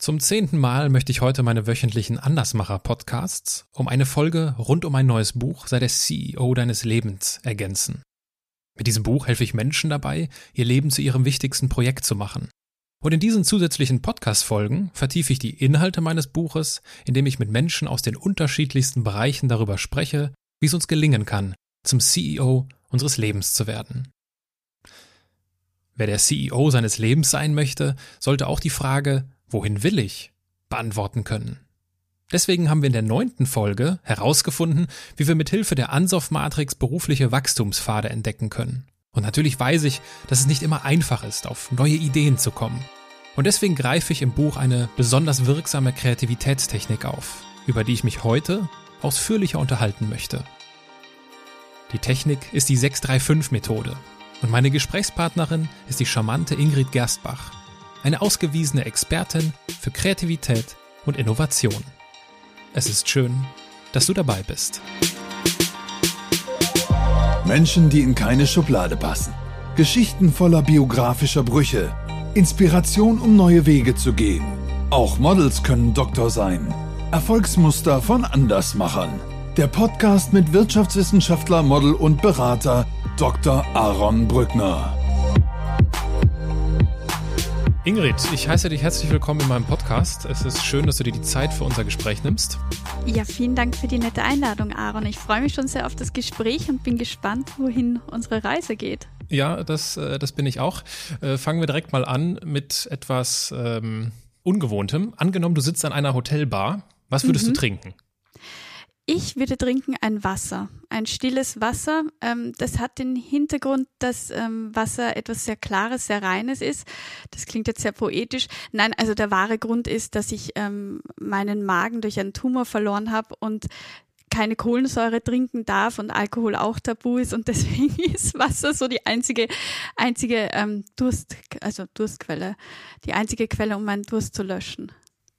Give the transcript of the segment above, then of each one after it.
Zum zehnten Mal möchte ich heute meine wöchentlichen Andersmacher-Podcasts um eine Folge rund um ein neues Buch Sei der CEO deines Lebens ergänzen. Mit diesem Buch helfe ich Menschen dabei, ihr Leben zu ihrem wichtigsten Projekt zu machen. Und in diesen zusätzlichen Podcast-Folgen vertiefe ich die Inhalte meines Buches, indem ich mit Menschen aus den unterschiedlichsten Bereichen darüber spreche, wie es uns gelingen kann, zum CEO unseres Lebens zu werden. Wer der CEO seines Lebens sein möchte, sollte auch die Frage, wohin will ich, beantworten können. Deswegen haben wir in der neunten Folge herausgefunden, wie wir mit Hilfe der Ansoff-Matrix berufliche Wachstumspfade entdecken können. Und natürlich weiß ich, dass es nicht immer einfach ist, auf neue Ideen zu kommen. Und deswegen greife ich im Buch eine besonders wirksame Kreativitätstechnik auf, über die ich mich heute ausführlicher unterhalten möchte. Die Technik ist die 635-Methode und meine Gesprächspartnerin ist die charmante Ingrid Gerstbach, eine ausgewiesene Expertin für Kreativität und Innovation. Es ist schön, dass du dabei bist. Menschen, die in keine Schublade passen. Geschichten voller biografischer Brüche. Inspiration, um neue Wege zu gehen. Auch Models können Doktor sein. Erfolgsmuster von Andersmachern. Der Podcast mit Wirtschaftswissenschaftler, Model und Berater Dr. Aaron Brückner. Ingrid, ich heiße dich herzlich willkommen in meinem Podcast. Es ist schön, dass du dir die Zeit für unser Gespräch nimmst. Ja, vielen Dank für die nette Einladung, Aaron. Ich freue mich schon sehr auf das Gespräch und bin gespannt, wohin unsere Reise geht. Ja, das, äh, das bin ich auch. Äh, fangen wir direkt mal an mit etwas ähm, Ungewohntem. Angenommen, du sitzt an einer Hotelbar. Was würdest mhm. du trinken? Ich würde trinken ein Wasser, ein stilles Wasser. Ähm, das hat den Hintergrund, dass ähm, Wasser etwas sehr Klares, sehr Reines ist. Das klingt jetzt sehr poetisch. Nein, also der wahre Grund ist, dass ich ähm, meinen Magen durch einen Tumor verloren habe und keine Kohlensäure trinken darf und Alkohol auch tabu ist und deswegen ist Wasser so die einzige einzige ähm, Durst also Durstquelle, die einzige Quelle, um meinen Durst zu löschen.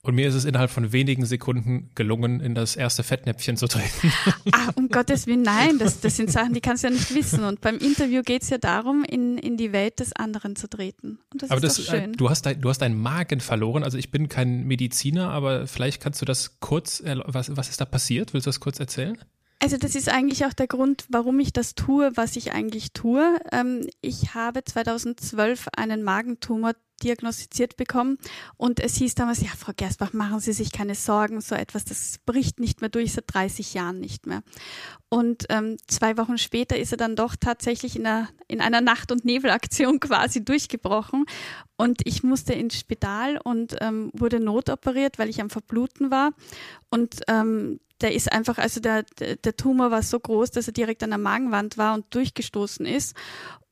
Und mir ist es innerhalb von wenigen Sekunden gelungen, in das erste Fettnäpfchen zu treten. Ach, um Gottes Willen, nein, das, das sind Sachen, die kannst du ja nicht wissen. Und beim Interview geht es ja darum, in, in die Welt des anderen zu treten. Und das aber ist das, doch schön. Du hast, dein, du hast deinen Magen verloren. Also ich bin kein Mediziner, aber vielleicht kannst du das kurz, was, was ist da passiert? Willst du das kurz erzählen? Also das ist eigentlich auch der Grund, warum ich das tue, was ich eigentlich tue. Ähm, ich habe 2012 einen Magentumor diagnostiziert bekommen. Und es hieß damals, ja, Frau Gersbach, machen Sie sich keine Sorgen, so etwas, das bricht nicht mehr durch, seit 30 Jahren nicht mehr. Und ähm, zwei Wochen später ist er dann doch tatsächlich in einer, in einer Nacht- und Nebelaktion quasi durchgebrochen. Und ich musste ins Spital und ähm, wurde notoperiert, weil ich am Verbluten war. Und ähm, der ist einfach, also der, der Tumor war so groß, dass er direkt an der Magenwand war und durchgestoßen ist.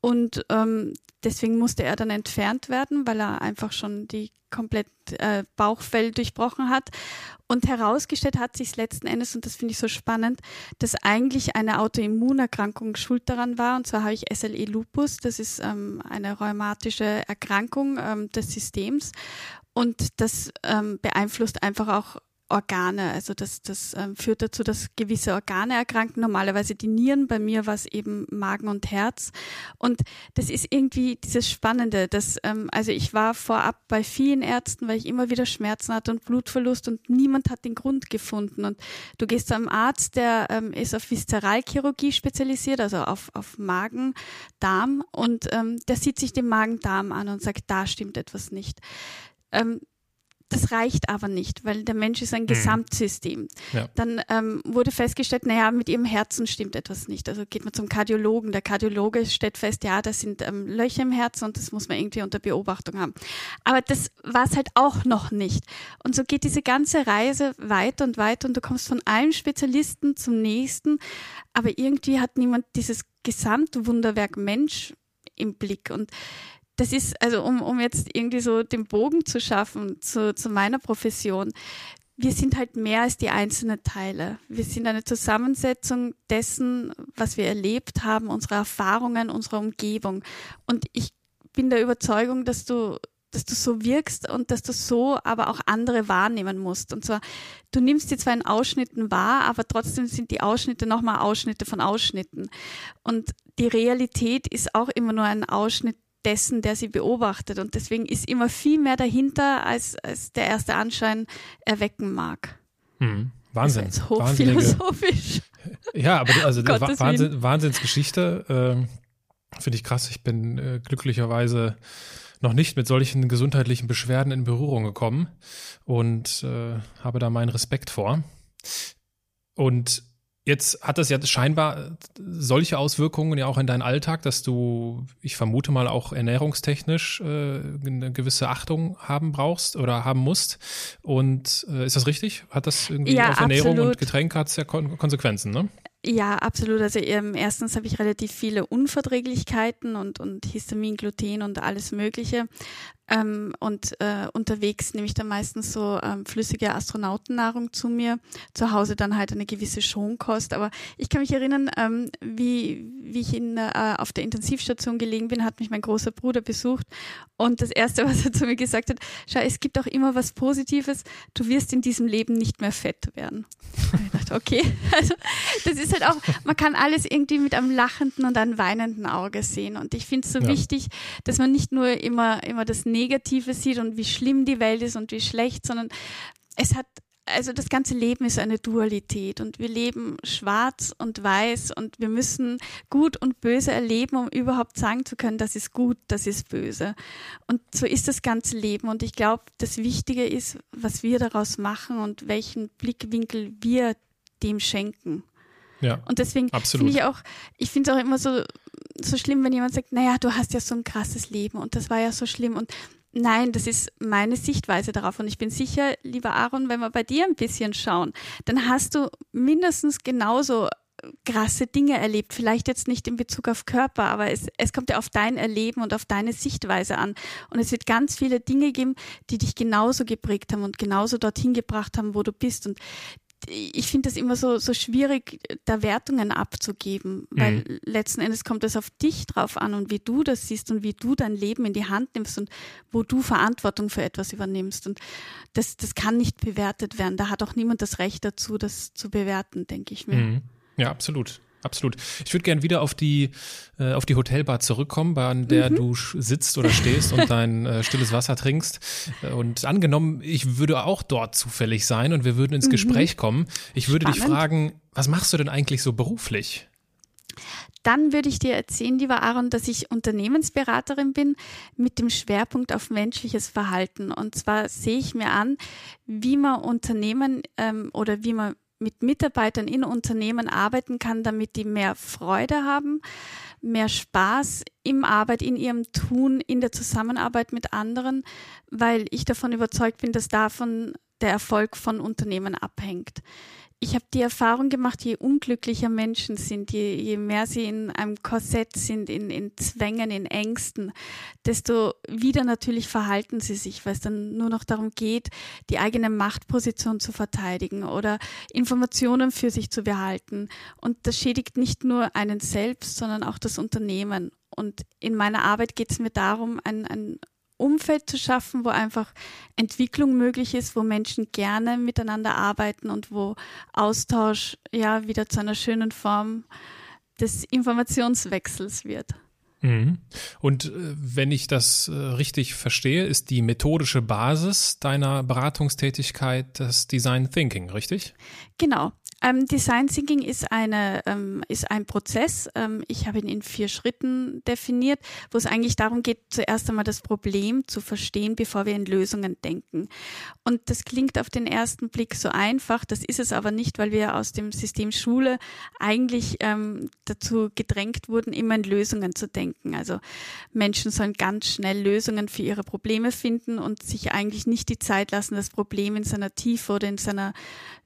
Und ähm, deswegen musste er dann entfernt werden, weil er einfach schon die komplett äh, Bauchfell durchbrochen hat. Und herausgestellt hat sich letzten Endes, und das finde ich so spannend, dass eigentlich eine Autoimmunerkrankung schuld daran war. Und zwar habe ich SLE Lupus, das ist ähm, eine rheumatische Erkrankung ähm, des Systems. Und das ähm, beeinflusst einfach auch Organe. Also das, das ähm, führt dazu, dass gewisse Organe erkranken. Normalerweise die Nieren, bei mir war es eben Magen und Herz. Und das ist irgendwie dieses Spannende. Dass, ähm, also ich war vorab bei vielen Ärzten, weil ich immer wieder Schmerzen hatte und Blutverlust und niemand hat den Grund gefunden. Und du gehst zu einem Arzt, der ähm, ist auf Viszeralchirurgie spezialisiert, also auf, auf Magen, Darm und ähm, der sieht sich den Magen-Darm an und sagt, da stimmt etwas nicht. Ähm, das reicht aber nicht, weil der Mensch ist ein mhm. Gesamtsystem. Ja. Dann ähm, wurde festgestellt, naja, mit ihrem Herzen stimmt etwas nicht. Also geht man zum Kardiologen. Der Kardiologe stellt fest, ja, das sind ähm, Löcher im Herzen und das muss man irgendwie unter Beobachtung haben. Aber das war es halt auch noch nicht. Und so geht diese ganze Reise weiter und weiter und du kommst von einem Spezialisten zum nächsten. Aber irgendwie hat niemand dieses Gesamtwunderwerk Mensch im Blick. Und das ist, also um, um jetzt irgendwie so den Bogen zu schaffen zu, zu meiner Profession, wir sind halt mehr als die einzelnen Teile. Wir sind eine Zusammensetzung dessen, was wir erlebt haben, unsere Erfahrungen, unserer Umgebung. Und ich bin der Überzeugung, dass du, dass du so wirkst und dass du so aber auch andere wahrnehmen musst. Und zwar, du nimmst die zwar in Ausschnitten wahr, aber trotzdem sind die Ausschnitte nochmal Ausschnitte von Ausschnitten. Und die Realität ist auch immer nur ein Ausschnitt dessen, der sie beobachtet. Und deswegen ist immer viel mehr dahinter, als, als der erste Anschein erwecken mag. Hm. Wahnsinn. Das ist hochphilosophisch. Ja, aber also Wahnsinn, Wahnsinnsgeschichte. Äh, Finde ich krass. Ich bin äh, glücklicherweise noch nicht mit solchen gesundheitlichen Beschwerden in Berührung gekommen und äh, habe da meinen Respekt vor. Und Jetzt hat das ja scheinbar solche Auswirkungen ja auch in deinen Alltag, dass du, ich vermute mal, auch ernährungstechnisch äh, eine gewisse Achtung haben brauchst oder haben musst. Und äh, ist das richtig? Hat das irgendwie ja, auf Ernährung absolut. und Getränke hat ja Kon Konsequenzen, ne? Ja, absolut. Also ähm, erstens habe ich relativ viele Unverträglichkeiten und, und Histamin, Gluten und alles Mögliche. Ähm, und äh, unterwegs nehme ich dann meistens so ähm, flüssige Astronautennahrung zu mir. Zu Hause dann halt eine gewisse Schonkost. Aber ich kann mich erinnern, ähm, wie, wie ich in, äh, auf der Intensivstation gelegen bin, hat mich mein großer Bruder besucht. Und das Erste, was er zu mir gesagt hat, schau, es gibt auch immer was Positives. Du wirst in diesem Leben nicht mehr fett werden. ich dachte, okay. Also das ist halt auch, man kann alles irgendwie mit einem lachenden und einem weinenden Auge sehen. Und ich finde es so ja. wichtig, dass man nicht nur immer, immer das Negative sieht und wie schlimm die Welt ist und wie schlecht, sondern es hat also das ganze Leben ist eine Dualität und wir leben schwarz und weiß und wir müssen gut und böse erleben, um überhaupt sagen zu können, das ist gut, das ist böse. Und so ist das ganze Leben und ich glaube, das Wichtige ist, was wir daraus machen und welchen Blickwinkel wir dem schenken. Ja, und deswegen finde ich auch, ich finde es auch immer so, so schlimm, wenn jemand sagt, naja, du hast ja so ein krasses Leben und das war ja so schlimm und Nein, das ist meine Sichtweise darauf. Und ich bin sicher, lieber Aaron, wenn wir bei dir ein bisschen schauen, dann hast du mindestens genauso krasse Dinge erlebt. Vielleicht jetzt nicht in Bezug auf Körper, aber es, es kommt ja auf dein Erleben und auf deine Sichtweise an. Und es wird ganz viele Dinge geben, die dich genauso geprägt haben und genauso dorthin gebracht haben, wo du bist. Und ich finde das immer so, so schwierig, da Wertungen abzugeben, weil mhm. letzten Endes kommt es auf dich drauf an und wie du das siehst und wie du dein Leben in die Hand nimmst und wo du Verantwortung für etwas übernimmst. Und das, das kann nicht bewertet werden. Da hat auch niemand das Recht dazu, das zu bewerten, denke ich mir. Mhm. Ja, absolut. Absolut. Ich würde gern wieder auf die, äh, auf die Hotelbar zurückkommen, bei der mhm. du sitzt oder stehst und dein äh, stilles Wasser trinkst. Äh, und angenommen, ich würde auch dort zufällig sein und wir würden ins mhm. Gespräch kommen. Ich würde Spannend. dich fragen, was machst du denn eigentlich so beruflich? Dann würde ich dir erzählen, lieber Aaron, dass ich Unternehmensberaterin bin mit dem Schwerpunkt auf menschliches Verhalten. Und zwar sehe ich mir an, wie man Unternehmen ähm, oder wie man mit Mitarbeitern in Unternehmen arbeiten kann, damit die mehr Freude haben, mehr Spaß im Arbeit, in ihrem Tun, in der Zusammenarbeit mit anderen, weil ich davon überzeugt bin, dass davon der Erfolg von Unternehmen abhängt ich habe die Erfahrung gemacht, je unglücklicher Menschen sind, je, je mehr sie in einem Korsett sind, in, in Zwängen, in Ängsten, desto wieder natürlich verhalten sie sich, weil es dann nur noch darum geht, die eigene Machtposition zu verteidigen oder Informationen für sich zu behalten. Und das schädigt nicht nur einen selbst, sondern auch das Unternehmen. Und in meiner Arbeit geht es mir darum, ein, ein Umfeld zu schaffen, wo einfach Entwicklung möglich ist, wo Menschen gerne miteinander arbeiten und wo Austausch ja wieder zu einer schönen Form des Informationswechsels wird. Mhm. Und äh, wenn ich das äh, richtig verstehe, ist die methodische Basis deiner Beratungstätigkeit das Design Thinking, richtig? Genau. Ähm, Design Thinking ist, eine, ähm, ist ein Prozess. Ähm, ich habe ihn in vier Schritten definiert, wo es eigentlich darum geht, zuerst einmal das Problem zu verstehen, bevor wir in Lösungen denken. Und das klingt auf den ersten Blick so einfach, das ist es aber nicht, weil wir aus dem System Schule eigentlich ähm, dazu gedrängt wurden, immer in Lösungen zu denken. Also Menschen sollen ganz schnell Lösungen für ihre Probleme finden und sich eigentlich nicht die Zeit lassen, das Problem in seiner Tiefe oder in seiner,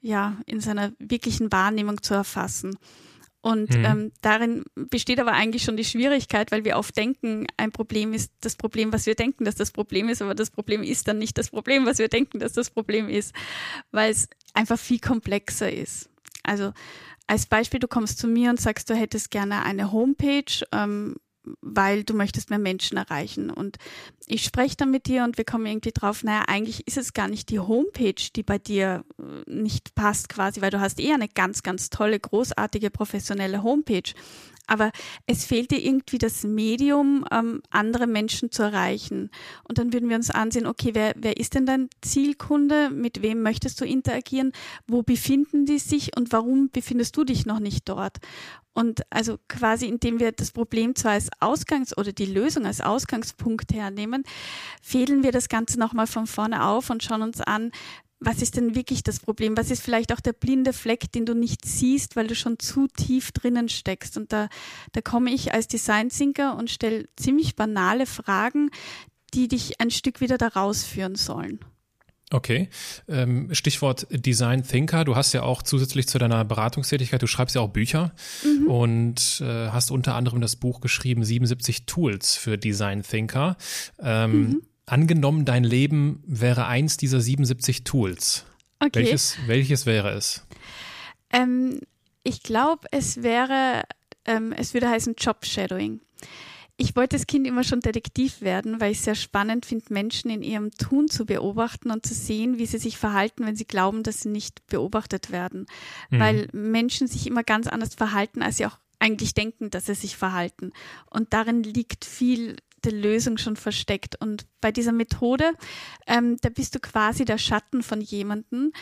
ja, in seiner wirklich wirklichen Wahrnehmung zu erfassen. Und mhm. ähm, darin besteht aber eigentlich schon die Schwierigkeit, weil wir oft denken, ein Problem ist das Problem, was wir denken, dass das Problem ist, aber das Problem ist dann nicht das Problem, was wir denken, dass das Problem ist, weil es einfach viel komplexer ist. Also als Beispiel, du kommst zu mir und sagst, du hättest gerne eine Homepage, ähm, weil du möchtest mehr Menschen erreichen. Und ich spreche dann mit dir und wir kommen irgendwie drauf, naja, eigentlich ist es gar nicht die Homepage, die bei dir äh, nicht passt quasi, weil du hast eh eine ganz, ganz tolle, großartige, professionelle Homepage. Aber es fehlt dir irgendwie das Medium, ähm, andere Menschen zu erreichen. Und dann würden wir uns ansehen, okay, wer, wer ist denn dein Zielkunde? Mit wem möchtest du interagieren? Wo befinden die sich und warum befindest du dich noch nicht dort? Und also quasi, indem wir das Problem zwar als Ausgangs- oder die Lösung als Ausgangspunkt hernehmen, fädeln wir das Ganze nochmal von vorne auf und schauen uns an, was ist denn wirklich das Problem? Was ist vielleicht auch der blinde Fleck, den du nicht siehst, weil du schon zu tief drinnen steckst? Und da, da komme ich als Design Thinker und stelle ziemlich banale Fragen, die dich ein Stück wieder da rausführen sollen. Okay. Ähm, Stichwort Design Thinker. Du hast ja auch zusätzlich zu deiner Beratungstätigkeit, du schreibst ja auch Bücher mhm. und äh, hast unter anderem das Buch geschrieben, 77 Tools für Design Thinker. Ähm, mhm. Angenommen, dein Leben wäre eins dieser 77 Tools. Okay. Welches, welches wäre es? Ähm, ich glaube, es wäre, ähm, es würde heißen Job Shadowing. Ich wollte als Kind immer schon Detektiv werden, weil ich es sehr spannend finde, Menschen in ihrem Tun zu beobachten und zu sehen, wie sie sich verhalten, wenn sie glauben, dass sie nicht beobachtet werden. Mhm. Weil Menschen sich immer ganz anders verhalten, als sie auch eigentlich denken, dass sie sich verhalten. Und darin liegt viel der Lösung schon versteckt. Und bei dieser Methode, ähm, da bist du quasi der Schatten von jemandem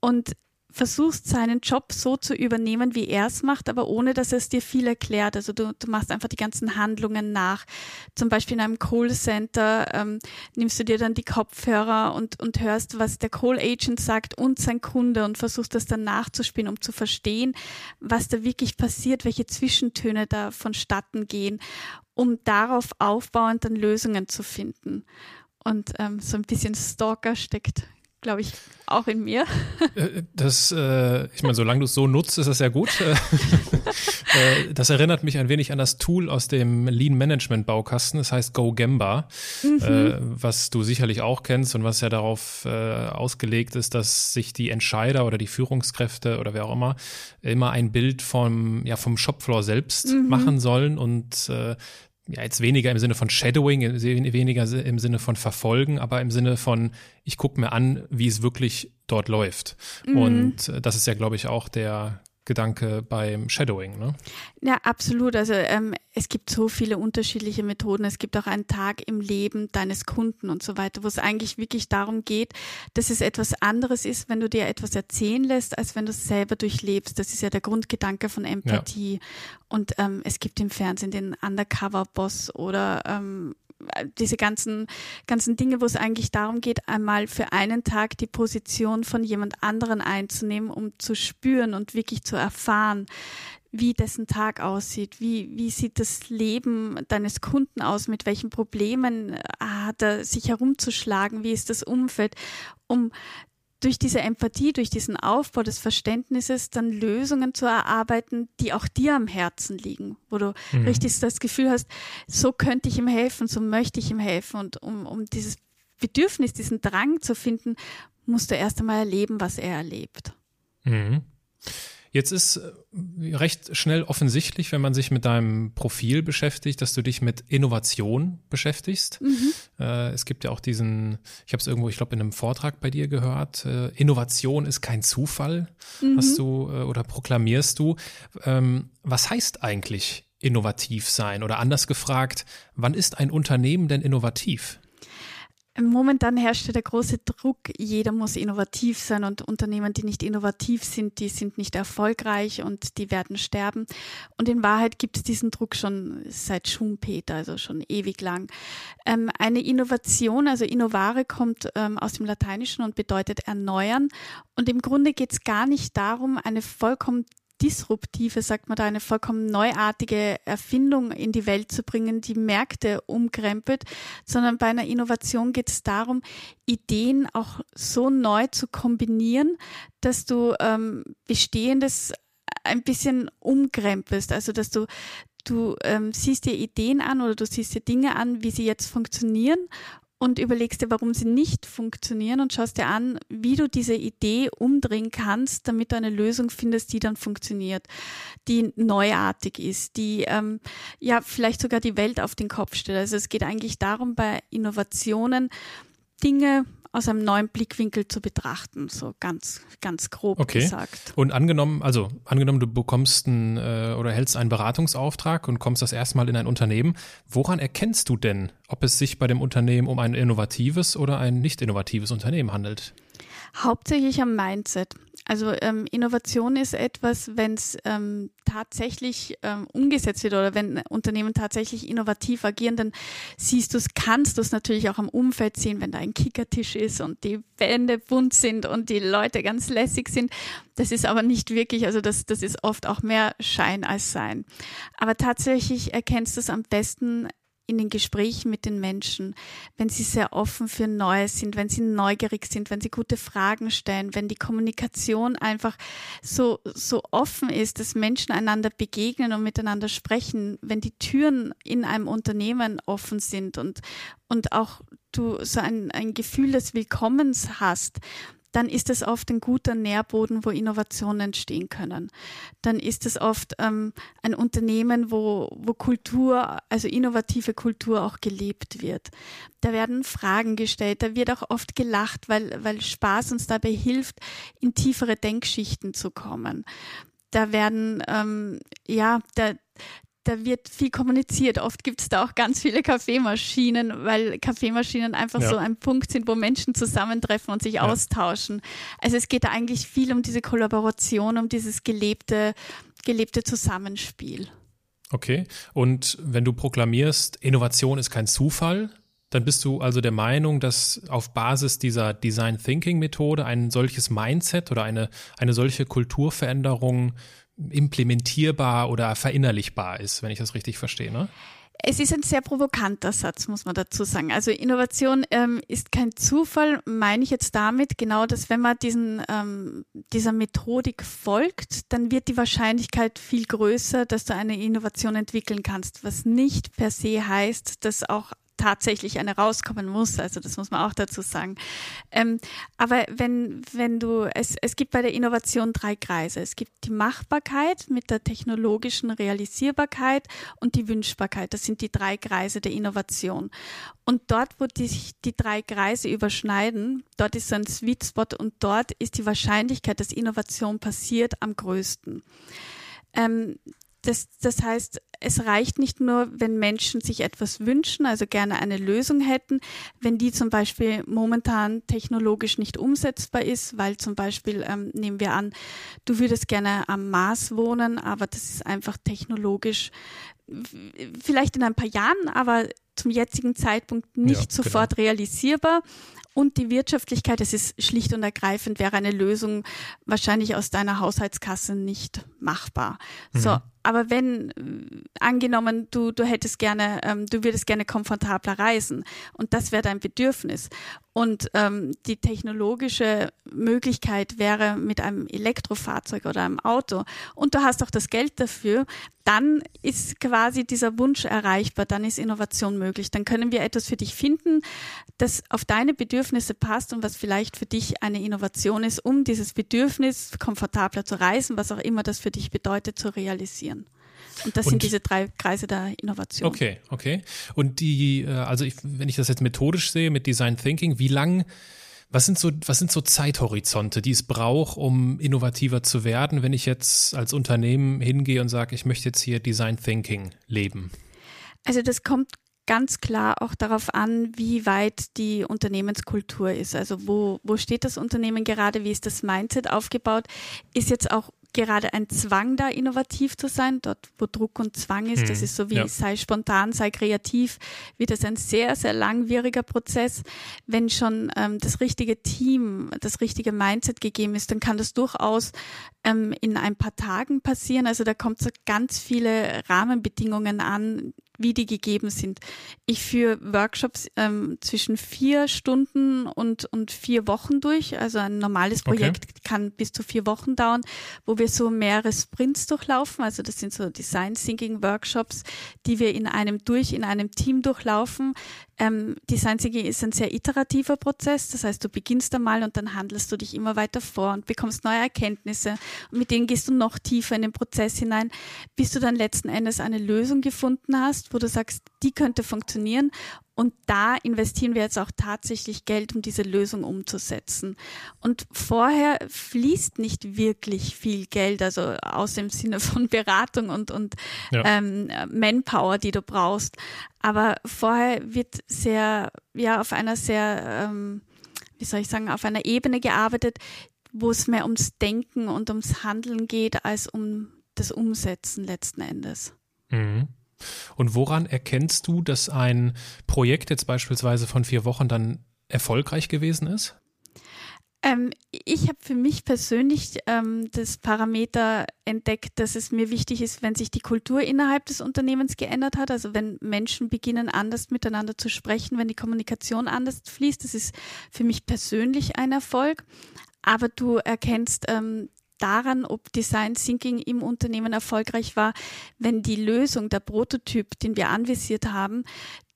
und versuchst seinen Job so zu übernehmen, wie er es macht, aber ohne, dass es dir viel erklärt. Also du, du machst einfach die ganzen Handlungen nach. Zum Beispiel in einem Callcenter ähm, nimmst du dir dann die Kopfhörer und, und hörst, was der Call Agent sagt und sein Kunde und versuchst das dann nachzuspielen, um zu verstehen, was da wirklich passiert, welche Zwischentöne da vonstatten gehen, um darauf aufbauend dann Lösungen zu finden. Und ähm, so ein bisschen Stalker steckt glaube ich, auch in mir. Äh, das, äh, ich meine, solange du es so nutzt, ist das ja gut. Äh, das erinnert mich ein wenig an das Tool aus dem Lean Management Baukasten. Das heißt GoGemba, mhm. äh, was du sicherlich auch kennst und was ja darauf äh, ausgelegt ist, dass sich die Entscheider oder die Führungskräfte oder wer auch immer immer ein Bild vom, ja, vom Shopfloor selbst mhm. machen sollen und äh, ja, jetzt weniger im Sinne von Shadowing, weniger im Sinne von Verfolgen, aber im Sinne von, ich gucke mir an, wie es wirklich dort läuft. Mhm. Und äh, das ist ja, glaube ich, auch der Gedanke beim Shadowing, ne? Ja, absolut. Also ähm, es gibt so viele unterschiedliche Methoden. Es gibt auch einen Tag im Leben deines Kunden und so weiter, wo es eigentlich wirklich darum geht, dass es etwas anderes ist, wenn du dir etwas erzählen lässt, als wenn du es selber durchlebst. Das ist ja der Grundgedanke von Empathie. Ja. Und ähm, es gibt im Fernsehen den Undercover-Boss oder ähm, diese ganzen, ganzen Dinge, wo es eigentlich darum geht, einmal für einen Tag die Position von jemand anderen einzunehmen, um zu spüren und wirklich zu erfahren, wie dessen Tag aussieht, wie, wie sieht das Leben deines Kunden aus, mit welchen Problemen äh, hat er sich herumzuschlagen, wie ist das Umfeld, um durch diese Empathie, durch diesen Aufbau des Verständnisses dann Lösungen zu erarbeiten, die auch dir am Herzen liegen, wo du mhm. richtig das Gefühl hast, so könnte ich ihm helfen, so möchte ich ihm helfen. Und um, um dieses Bedürfnis, diesen Drang zu finden, musst du erst einmal erleben, was er erlebt. Mhm. Jetzt ist äh, recht schnell offensichtlich, wenn man sich mit deinem Profil beschäftigt, dass du dich mit Innovation beschäftigst. Mhm. Äh, es gibt ja auch diesen, ich habe es irgendwo, ich glaube, in einem Vortrag bei dir gehört, äh, Innovation ist kein Zufall, mhm. hast du oder proklamierst du. Ähm, was heißt eigentlich innovativ sein? Oder anders gefragt, wann ist ein Unternehmen denn innovativ? Momentan herrscht der große Druck, jeder muss innovativ sein und Unternehmen, die nicht innovativ sind, die sind nicht erfolgreich und die werden sterben. Und in Wahrheit gibt es diesen Druck schon seit Schumpeter, also schon ewig lang. Ähm, eine Innovation, also innovare, kommt ähm, aus dem Lateinischen und bedeutet erneuern. Und im Grunde geht es gar nicht darum, eine vollkommen disruptive, sagt man da, eine vollkommen neuartige Erfindung in die Welt zu bringen, die Märkte umkrempelt, sondern bei einer Innovation geht es darum, Ideen auch so neu zu kombinieren, dass du ähm, Bestehendes ein bisschen umkrempelst, also dass du du ähm, siehst dir Ideen an oder du siehst dir Dinge an, wie sie jetzt funktionieren und überlegst dir, warum sie nicht funktionieren und schaust dir an, wie du diese Idee umdrehen kannst, damit du eine Lösung findest, die dann funktioniert, die neuartig ist, die ähm, ja vielleicht sogar die Welt auf den Kopf stellt. Also es geht eigentlich darum, bei Innovationen Dinge aus einem neuen Blickwinkel zu betrachten, so ganz, ganz grob okay. gesagt. Und angenommen, also angenommen, du bekommst ein, äh, oder hältst einen Beratungsauftrag und kommst das erste Mal in ein Unternehmen, woran erkennst du denn, ob es sich bei dem Unternehmen um ein innovatives oder ein nicht innovatives Unternehmen handelt? Hauptsächlich am Mindset. Also ähm, Innovation ist etwas, wenn es ähm, tatsächlich ähm, umgesetzt wird oder wenn Unternehmen tatsächlich innovativ agieren, dann siehst du es, kannst du es natürlich auch am Umfeld sehen, wenn da ein Kickertisch ist und die Wände bunt sind und die Leute ganz lässig sind. Das ist aber nicht wirklich, also das, das ist oft auch mehr Schein als Sein. Aber tatsächlich erkennst du es am besten in den Gesprächen mit den Menschen, wenn sie sehr offen für Neues sind, wenn sie neugierig sind, wenn sie gute Fragen stellen, wenn die Kommunikation einfach so, so offen ist, dass Menschen einander begegnen und miteinander sprechen, wenn die Türen in einem Unternehmen offen sind und, und auch du so ein, ein Gefühl des Willkommens hast, dann ist es oft ein guter Nährboden, wo Innovationen entstehen können. Dann ist es oft ähm, ein Unternehmen, wo, wo Kultur, also innovative Kultur auch gelebt wird. Da werden Fragen gestellt, da wird auch oft gelacht, weil, weil Spaß uns dabei hilft, in tiefere Denkschichten zu kommen. Da werden, ähm, ja, da, da wird viel kommuniziert. Oft gibt es da auch ganz viele Kaffeemaschinen, weil Kaffeemaschinen einfach ja. so ein Punkt sind, wo Menschen zusammentreffen und sich ja. austauschen. Also es geht da eigentlich viel um diese Kollaboration, um dieses gelebte, gelebte Zusammenspiel. Okay. Und wenn du proklamierst, Innovation ist kein Zufall, dann bist du also der Meinung, dass auf Basis dieser Design Thinking Methode ein solches Mindset oder eine, eine solche Kulturveränderung implementierbar oder verinnerlichbar ist, wenn ich das richtig verstehe. Ne? Es ist ein sehr provokanter Satz, muss man dazu sagen. Also Innovation ähm, ist kein Zufall, meine ich jetzt damit genau, dass wenn man diesen, ähm, dieser Methodik folgt, dann wird die Wahrscheinlichkeit viel größer, dass du eine Innovation entwickeln kannst, was nicht per se heißt, dass auch tatsächlich eine rauskommen muss. Also das muss man auch dazu sagen. Ähm, aber wenn, wenn du, es, es gibt bei der Innovation drei Kreise. Es gibt die Machbarkeit mit der technologischen Realisierbarkeit und die Wünschbarkeit. Das sind die drei Kreise der Innovation. Und dort, wo die, sich die drei Kreise überschneiden, dort ist so ein Sweet Spot und dort ist die Wahrscheinlichkeit, dass Innovation passiert, am größten. Ähm, das, das heißt, es reicht nicht nur, wenn Menschen sich etwas wünschen, also gerne eine Lösung hätten, wenn die zum Beispiel momentan technologisch nicht umsetzbar ist, weil zum Beispiel, ähm, nehmen wir an, du würdest gerne am Mars wohnen, aber das ist einfach technologisch vielleicht in ein paar Jahren, aber zum jetzigen Zeitpunkt nicht ja, sofort genau. realisierbar. Und die Wirtschaftlichkeit, es ist schlicht und ergreifend, wäre eine Lösung wahrscheinlich aus deiner Haushaltskasse nicht machbar. Mhm. So, aber wenn angenommen du du hättest gerne ähm, du würdest gerne komfortabler reisen und das wäre dein Bedürfnis und ähm, die technologische Möglichkeit wäre mit einem Elektrofahrzeug oder einem Auto und du hast auch das Geld dafür, dann ist quasi dieser Wunsch erreichbar, dann ist Innovation möglich. Dann können wir etwas für dich finden, das auf deine Bedürfnisse passt und was vielleicht für dich eine Innovation ist, um dieses Bedürfnis komfortabler zu reisen, was auch immer das für dich bedeutet, zu realisieren. Und das und, sind diese drei Kreise der Innovation. Okay, okay. Und die, äh, also ich, wenn ich das jetzt methodisch sehe mit Design Thinking, wie lang, was sind so, was sind so Zeithorizonte, die es braucht, um innovativer zu werden, wenn ich jetzt als Unternehmen hingehe und sage, ich möchte jetzt hier Design Thinking leben? Also das kommt ganz klar auch darauf an, wie weit die Unternehmenskultur ist. Also wo, wo steht das Unternehmen gerade, wie ist das Mindset aufgebaut? Ist jetzt auch gerade ein Zwang da, innovativ zu sein. Dort, wo Druck und Zwang ist, hm. das ist so wie ja. sei spontan, sei kreativ, wird es ein sehr, sehr langwieriger Prozess. Wenn schon ähm, das richtige Team, das richtige Mindset gegeben ist, dann kann das durchaus ähm, in ein paar Tagen passieren. Also da kommt so ganz viele Rahmenbedingungen an, wie die gegeben sind. Ich führe Workshops ähm, zwischen vier Stunden und, und vier Wochen durch. Also ein normales Projekt okay. kann bis zu vier Wochen dauern, wo wir so mehrere Sprints durchlaufen. Also das sind so Design Thinking Workshops, die wir in einem durch, in einem Team durchlaufen. Ähm, Design Thinking ist ein sehr iterativer Prozess. Das heißt, du beginnst einmal und dann handelst du dich immer weiter vor und bekommst neue Erkenntnisse und mit denen gehst du noch tiefer in den Prozess hinein, bis du dann letzten Endes eine Lösung gefunden hast, wo du sagst, die könnte funktionieren und da investieren wir jetzt auch tatsächlich Geld, um diese Lösung umzusetzen. Und vorher fließt nicht wirklich viel Geld, also aus dem Sinne von Beratung und, und ja. ähm, Manpower, die du brauchst. Aber vorher wird sehr, ja, auf einer sehr, ähm, wie soll ich sagen, auf einer Ebene gearbeitet, wo es mehr ums Denken und ums Handeln geht, als um das Umsetzen letzten Endes. Mhm. Und woran erkennst du, dass ein Projekt jetzt beispielsweise von vier Wochen dann erfolgreich gewesen ist? Ähm, ich habe für mich persönlich ähm, das Parameter entdeckt, dass es mir wichtig ist, wenn sich die Kultur innerhalb des Unternehmens geändert hat, also wenn Menschen beginnen, anders miteinander zu sprechen, wenn die Kommunikation anders fließt. Das ist für mich persönlich ein Erfolg. Aber du erkennst ähm, daran, ob Design Thinking im Unternehmen erfolgreich war, wenn die Lösung, der Prototyp, den wir anvisiert haben,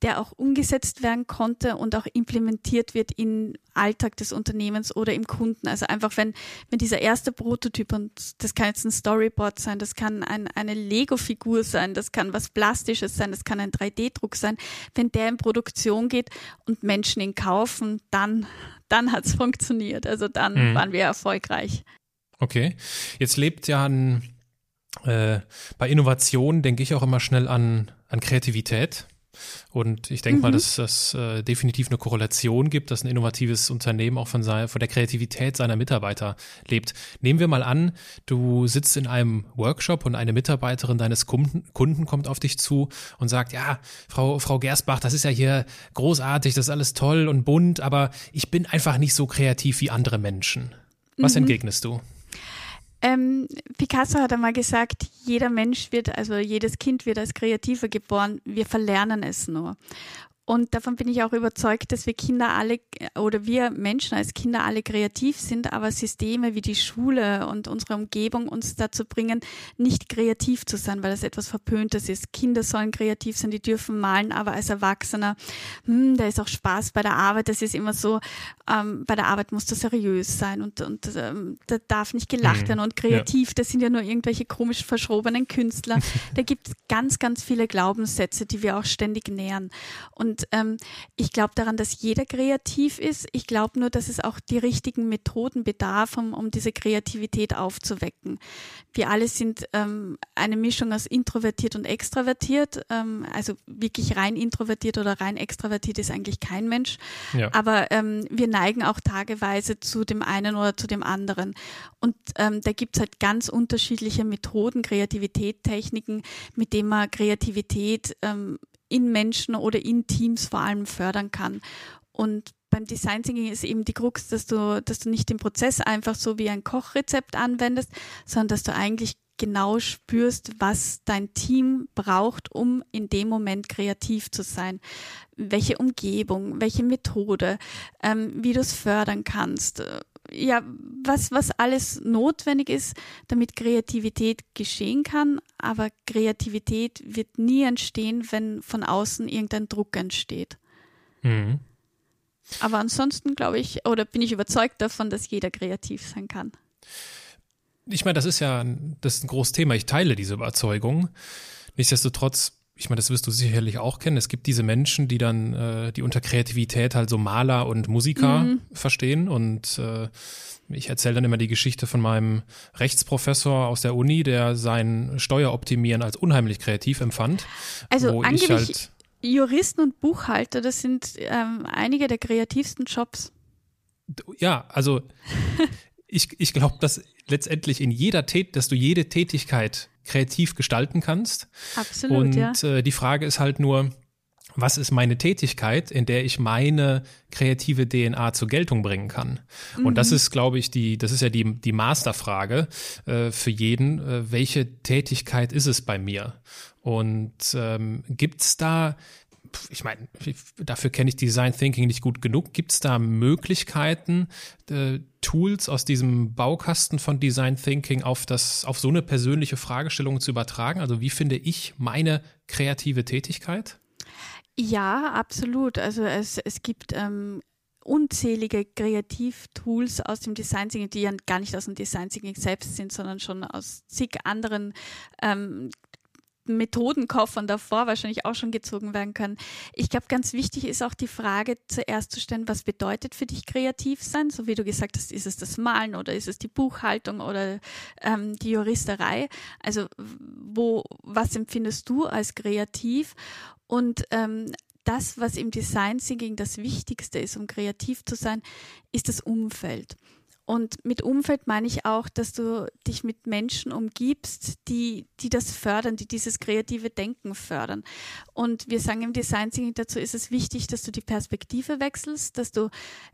der auch umgesetzt werden konnte und auch implementiert wird im Alltag des Unternehmens oder im Kunden. Also einfach, wenn, wenn dieser erste Prototyp, und das kann jetzt ein Storyboard sein, das kann ein, eine Lego-Figur sein, das kann was Plastisches sein, das kann ein 3D-Druck sein, wenn der in Produktion geht und Menschen ihn kaufen, dann, dann hat es funktioniert. Also dann mhm. waren wir erfolgreich. Okay. Jetzt lebt ja ein, äh, bei Innovation denke ich auch immer schnell an, an Kreativität. Und ich denke mhm. mal, dass es äh, definitiv eine Korrelation gibt, dass ein innovatives Unternehmen auch von, seiner, von der Kreativität seiner Mitarbeiter lebt. Nehmen wir mal an, du sitzt in einem Workshop und eine Mitarbeiterin deines Kunden, Kunden kommt auf dich zu und sagt, ja, Frau, Frau Gersbach, das ist ja hier großartig, das ist alles toll und bunt, aber ich bin einfach nicht so kreativ wie andere Menschen. Was mhm. entgegnest du? Ähm, Picasso hat einmal gesagt, jeder Mensch wird, also jedes Kind wird als Kreativer geboren, wir verlernen es nur. Und davon bin ich auch überzeugt, dass wir Kinder alle oder wir Menschen als Kinder alle kreativ sind, aber Systeme wie die Schule und unsere Umgebung uns dazu bringen, nicht kreativ zu sein, weil das etwas Verpöntes ist. Kinder sollen kreativ sein, die dürfen malen, aber als Erwachsener, hm, da ist auch Spaß bei der Arbeit. Das ist immer so, ähm, bei der Arbeit muss das seriös sein und, und ähm, da darf nicht gelacht mhm. werden. Und kreativ, ja. das sind ja nur irgendwelche komisch verschrobenen Künstler. da gibt es ganz, ganz viele Glaubenssätze, die wir auch ständig nähern. Und und ähm, ich glaube daran, dass jeder kreativ ist. Ich glaube nur, dass es auch die richtigen Methoden bedarf, um, um diese Kreativität aufzuwecken. Wir alle sind ähm, eine Mischung aus introvertiert und extravertiert. Ähm, also wirklich rein introvertiert oder rein extravertiert ist eigentlich kein Mensch. Ja. Aber ähm, wir neigen auch tageweise zu dem einen oder zu dem anderen. Und ähm, da gibt es halt ganz unterschiedliche Methoden, Kreativität, Techniken, mit denen man Kreativität ähm, in Menschen oder in Teams vor allem fördern kann. Und beim Design Thinking ist eben die Krux, dass du, dass du nicht den Prozess einfach so wie ein Kochrezept anwendest, sondern dass du eigentlich genau spürst, was dein Team braucht, um in dem Moment kreativ zu sein. Welche Umgebung, welche Methode, ähm, wie du es fördern kannst, ja, was, was alles notwendig ist, damit Kreativität geschehen kann. Aber Kreativität wird nie entstehen, wenn von außen irgendein Druck entsteht. Mhm. Aber ansonsten glaube ich, oder bin ich überzeugt davon, dass jeder kreativ sein kann. Ich meine, das ist ja das ist ein großes Thema. Ich teile diese Überzeugung. Nichtsdestotrotz ich meine, das wirst du sicherlich auch kennen. Es gibt diese Menschen, die dann, äh, die unter Kreativität halt so Maler und Musiker mhm. verstehen. Und äh, ich erzähle dann immer die Geschichte von meinem Rechtsprofessor aus der Uni, der sein Steueroptimieren als unheimlich kreativ empfand. Also angeblich halt Juristen und Buchhalter, das sind ähm, einige der kreativsten Jobs. Ja, also ich, ich glaube, dass letztendlich in jeder Tät, dass du jede Tätigkeit kreativ gestalten kannst. Absolut. Und ja. äh, die Frage ist halt nur, was ist meine Tätigkeit, in der ich meine kreative DNA zur Geltung bringen kann? Mhm. Und das mhm. ist, glaube ich, die, das ist ja die, die Masterfrage äh, für jeden. Äh, welche Tätigkeit ist es bei mir? Und ähm, gibt es da ich meine, dafür kenne ich Design Thinking nicht gut genug. Gibt es da Möglichkeiten, äh, Tools aus diesem Baukasten von Design Thinking auf das, auf so eine persönliche Fragestellung zu übertragen? Also wie finde ich meine kreative Tätigkeit? Ja, absolut. Also es, es gibt ähm, unzählige Kreativtools aus dem Design Thinking, die ja gar nicht aus dem Design Thinking selbst sind, sondern schon aus zig anderen ähm, Methodenkoffern davor wahrscheinlich auch schon gezogen werden können. Ich glaube, ganz wichtig ist auch die Frage zuerst zu stellen, was bedeutet für dich kreativ sein? So wie du gesagt hast, ist es das Malen oder ist es die Buchhaltung oder ähm, die Juristerei? Also wo, was empfindest du als kreativ? Und ähm, das, was im Design Thinking das Wichtigste ist, um kreativ zu sein, ist das Umfeld. Und mit Umfeld meine ich auch, dass du dich mit Menschen umgibst, die, die das fördern, die dieses kreative Denken fördern. Und wir sagen im Design Thinking dazu ist es wichtig, dass du die Perspektive wechselst, dass du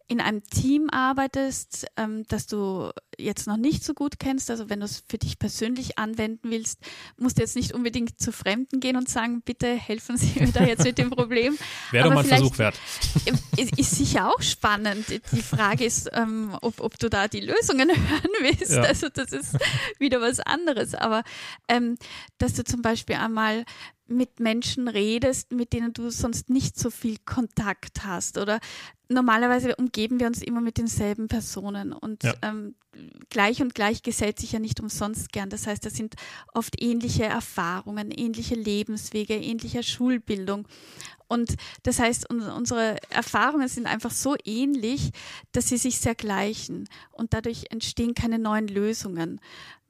in einem Team arbeitest, ähm, dass du jetzt noch nicht so gut kennst. Also wenn du es für dich persönlich anwenden willst, musst du jetzt nicht unbedingt zu Fremden gehen und sagen, bitte helfen Sie mir da jetzt mit dem Problem. Wäre doch mal ein Versuch wert. Ist, ist sicher auch spannend. Die Frage ist, ähm, ob, ob du da die Lösungen hören willst. Ja. Also das ist wieder was anderes. Aber ähm, dass du zum Beispiel einmal mit Menschen redest, mit denen du sonst nicht so viel Kontakt hast. Oder normalerweise umgeben wir uns immer mit denselben Personen. Und ja. ähm, gleich und gleich gesellt sich ja nicht umsonst gern. Das heißt, das sind oft ähnliche Erfahrungen, ähnliche Lebenswege, ähnliche Schulbildung. Und das heißt, unsere Erfahrungen sind einfach so ähnlich, dass sie sich sehr gleichen. Und dadurch entstehen keine neuen Lösungen.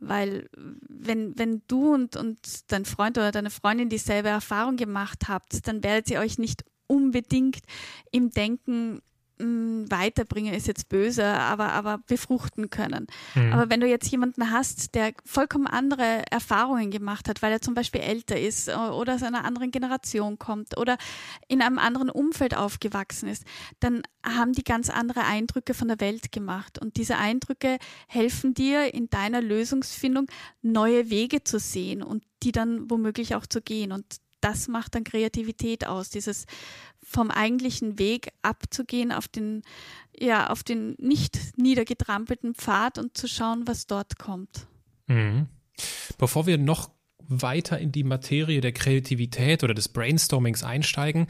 Weil wenn, wenn du und, und dein Freund oder deine Freundin dieselbe Erfahrung gemacht habt, dann werdet ihr euch nicht unbedingt im Denken weiterbringen ist jetzt böse, aber, aber befruchten können. Mhm. Aber wenn du jetzt jemanden hast, der vollkommen andere Erfahrungen gemacht hat, weil er zum Beispiel älter ist oder aus einer anderen Generation kommt oder in einem anderen Umfeld aufgewachsen ist, dann haben die ganz andere Eindrücke von der Welt gemacht. Und diese Eindrücke helfen dir in deiner Lösungsfindung neue Wege zu sehen und die dann womöglich auch zu gehen. Und das macht dann Kreativität aus, dieses vom eigentlichen Weg abzugehen auf den, ja, auf den nicht niedergetrampelten Pfad und zu schauen, was dort kommt. Mhm. Bevor wir noch weiter in die Materie der Kreativität oder des Brainstormings einsteigen,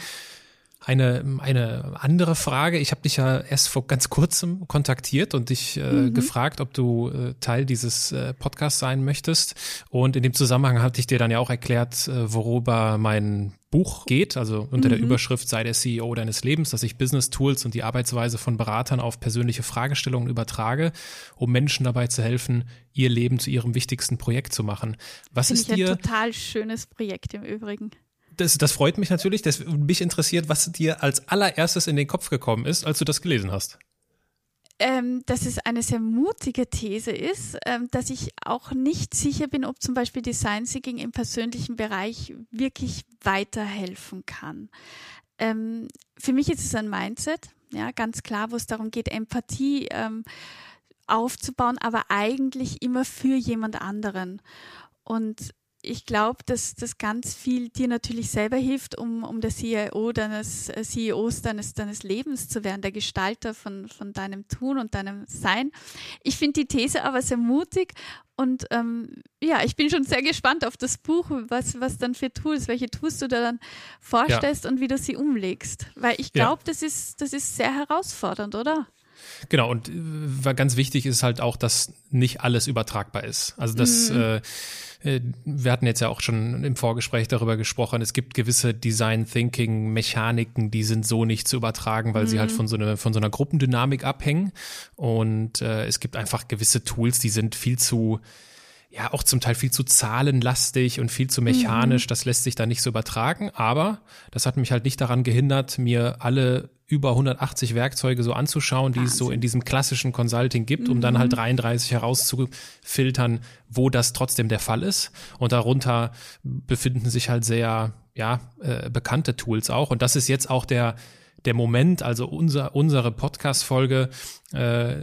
eine, eine andere Frage. Ich habe dich ja erst vor ganz kurzem kontaktiert und dich äh, mhm. gefragt, ob du äh, Teil dieses äh, Podcasts sein möchtest. Und in dem Zusammenhang hatte ich dir dann ja auch erklärt, äh, worüber mein Buch geht, also unter mhm. der Überschrift sei der CEO deines Lebens, dass ich Business Tools und die Arbeitsweise von Beratern auf persönliche Fragestellungen übertrage, um Menschen dabei zu helfen, ihr Leben zu ihrem wichtigsten Projekt zu machen. Was Find ist ich dir ein total schönes Projekt im Übrigen das, das freut mich natürlich. Das, mich interessiert, was dir als allererstes in den Kopf gekommen ist, als du das gelesen hast. Ähm, dass es eine sehr mutige These ist, ähm, dass ich auch nicht sicher bin, ob zum Beispiel Design Thinking im persönlichen Bereich wirklich weiterhelfen kann. Ähm, für mich ist es ein Mindset, ja, ganz klar, wo es darum geht, Empathie ähm, aufzubauen, aber eigentlich immer für jemand anderen. Und ich glaube, dass das ganz viel dir natürlich selber hilft, um, um der CIO deines äh, CEOs deines, deines Lebens zu werden, der Gestalter von, von deinem Tun und deinem Sein. Ich finde die These aber sehr mutig und ähm, ja, ich bin schon sehr gespannt auf das Buch, was, was dann für Tools, welche Tools du da dann vorstellst ja. und wie du sie umlegst. Weil ich glaube, ja. das, ist, das ist sehr herausfordernd, oder? Genau, und äh, ganz wichtig ist halt auch, dass nicht alles übertragbar ist. Also das, mhm. äh, äh, wir hatten jetzt ja auch schon im Vorgespräch darüber gesprochen, es gibt gewisse Design Thinking Mechaniken, die sind so nicht zu übertragen, weil mhm. sie halt mhm. von so, einer von so einer Gruppendynamik abhängen. Und äh, es gibt einfach gewisse Tools, die sind viel zu ja auch zum Teil viel zu zahlenlastig und viel zu mechanisch. Mhm. Das lässt sich da nicht so übertragen. Aber das hat mich halt nicht daran gehindert, mir alle über 180 Werkzeuge so anzuschauen, die Wahnsinn. es so in diesem klassischen Consulting gibt, um mhm. dann halt 33 herauszufiltern, wo das trotzdem der Fall ist. Und darunter befinden sich halt sehr, ja, äh, bekannte Tools auch. Und das ist jetzt auch der, der Moment, also unser, unsere Podcast-Folge äh,